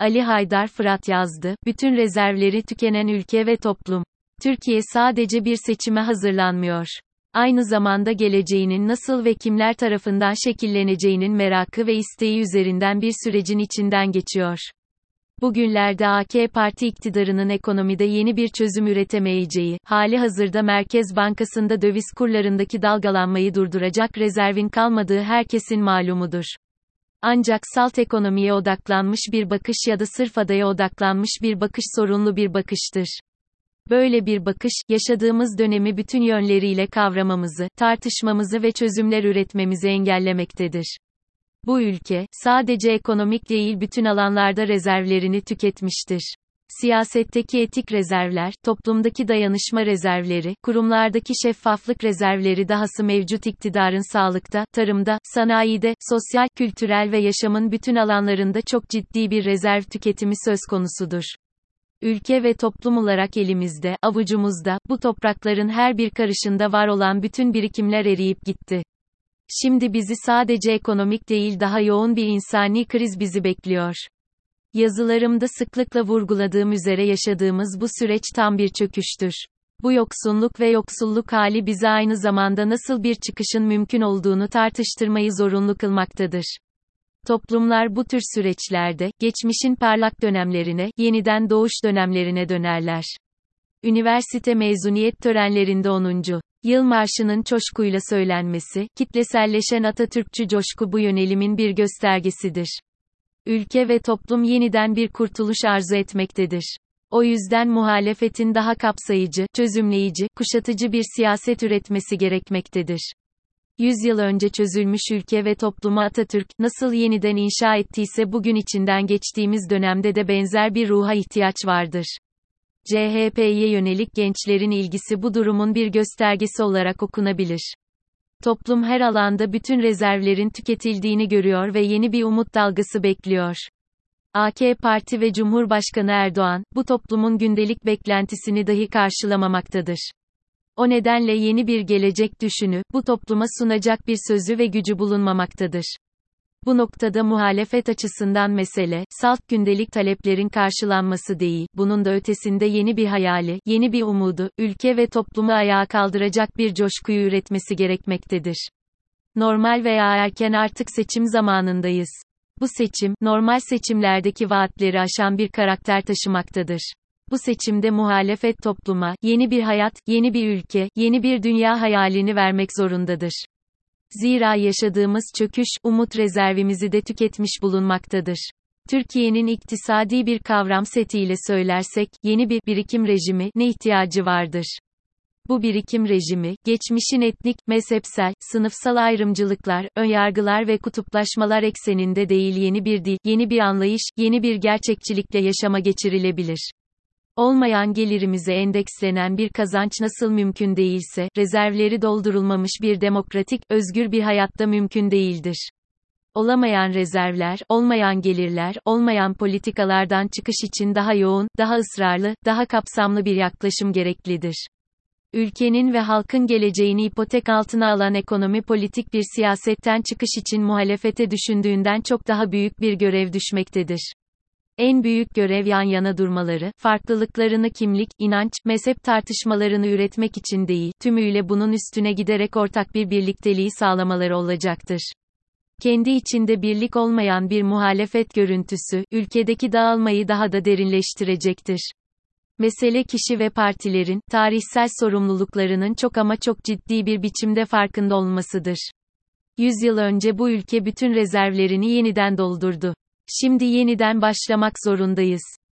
Ali Haydar Fırat yazdı, bütün rezervleri tükenen ülke ve toplum. Türkiye sadece bir seçime hazırlanmıyor. Aynı zamanda geleceğinin nasıl ve kimler tarafından şekilleneceğinin merakı ve isteği üzerinden bir sürecin içinden geçiyor. Bugünlerde AK Parti iktidarının ekonomide yeni bir çözüm üretemeyeceği, hali hazırda Merkez Bankası'nda döviz kurlarındaki dalgalanmayı durduracak rezervin kalmadığı herkesin malumudur. Ancak salt ekonomiye odaklanmış bir bakış ya da sırf adaya odaklanmış bir bakış sorunlu bir bakıştır. Böyle bir bakış, yaşadığımız dönemi bütün yönleriyle kavramamızı, tartışmamızı ve çözümler üretmemizi engellemektedir. Bu ülke, sadece ekonomik değil bütün alanlarda rezervlerini tüketmiştir. Siyasetteki etik rezervler, toplumdaki dayanışma rezervleri, kurumlardaki şeffaflık rezervleri dahası mevcut iktidarın sağlıkta, tarımda, sanayide, sosyal, kültürel ve yaşamın bütün alanlarında çok ciddi bir rezerv tüketimi söz konusudur. Ülke ve toplum olarak elimizde, avucumuzda, bu toprakların her bir karışında var olan bütün birikimler eriyip gitti. Şimdi bizi sadece ekonomik değil daha yoğun bir insani kriz bizi bekliyor. Yazılarımda sıklıkla vurguladığım üzere yaşadığımız bu süreç tam bir çöküştür. Bu yoksunluk ve yoksulluk hali bize aynı zamanda nasıl bir çıkışın mümkün olduğunu tartıştırmayı zorunlu kılmaktadır. Toplumlar bu tür süreçlerde, geçmişin parlak dönemlerine, yeniden doğuş dönemlerine dönerler. Üniversite mezuniyet törenlerinde 10. Yıl marşının coşkuyla söylenmesi, kitleselleşen Atatürkçü coşku bu yönelimin bir göstergesidir. Ülke ve toplum yeniden bir kurtuluş arzu etmektedir. O yüzden muhalefetin daha kapsayıcı, çözümleyici, kuşatıcı bir siyaset üretmesi gerekmektedir. Yüzyıl önce çözülmüş ülke ve toplumu Atatürk, nasıl yeniden inşa ettiyse bugün içinden geçtiğimiz dönemde de benzer bir ruha ihtiyaç vardır. CHP'ye yönelik gençlerin ilgisi bu durumun bir göstergesi olarak okunabilir. Toplum her alanda bütün rezervlerin tüketildiğini görüyor ve yeni bir umut dalgası bekliyor. AK Parti ve Cumhurbaşkanı Erdoğan, bu toplumun gündelik beklentisini dahi karşılamamaktadır. O nedenle yeni bir gelecek düşünü, bu topluma sunacak bir sözü ve gücü bulunmamaktadır. Bu noktada muhalefet açısından mesele, salt gündelik taleplerin karşılanması değil, bunun da ötesinde yeni bir hayali, yeni bir umudu, ülke ve toplumu ayağa kaldıracak bir coşkuyu üretmesi gerekmektedir. Normal veya erken artık seçim zamanındayız. Bu seçim, normal seçimlerdeki vaatleri aşan bir karakter taşımaktadır. Bu seçimde muhalefet topluma, yeni bir hayat, yeni bir ülke, yeni bir dünya hayalini vermek zorundadır. Zira yaşadığımız çöküş, umut rezervimizi de tüketmiş bulunmaktadır. Türkiye'nin iktisadi bir kavram setiyle söylersek, yeni bir birikim rejimi ne ihtiyacı vardır? Bu birikim rejimi, geçmişin etnik, mezhepsel, sınıfsal ayrımcılıklar, önyargılar ve kutuplaşmalar ekseninde değil yeni bir dil, yeni bir anlayış, yeni bir gerçekçilikle yaşama geçirilebilir. Olmayan gelirimize endekslenen bir kazanç nasıl mümkün değilse, rezervleri doldurulmamış bir demokratik, özgür bir hayatta mümkün değildir. Olamayan rezervler, olmayan gelirler, olmayan politikalardan çıkış için daha yoğun, daha ısrarlı, daha kapsamlı bir yaklaşım gereklidir. Ülkenin ve halkın geleceğini ipotek altına alan ekonomi politik bir siyasetten çıkış için muhalefete düşündüğünden çok daha büyük bir görev düşmektedir. En büyük görev yan yana durmaları, farklılıklarını kimlik, inanç, mezhep tartışmalarını üretmek için değil, tümüyle bunun üstüne giderek ortak bir birlikteliği sağlamaları olacaktır. Kendi içinde birlik olmayan bir muhalefet görüntüsü, ülkedeki dağılmayı daha da derinleştirecektir. Mesele kişi ve partilerin, tarihsel sorumluluklarının çok ama çok ciddi bir biçimde farkında olmasıdır. Yüzyıl önce bu ülke bütün rezervlerini yeniden doldurdu. Şimdi yeniden başlamak zorundayız.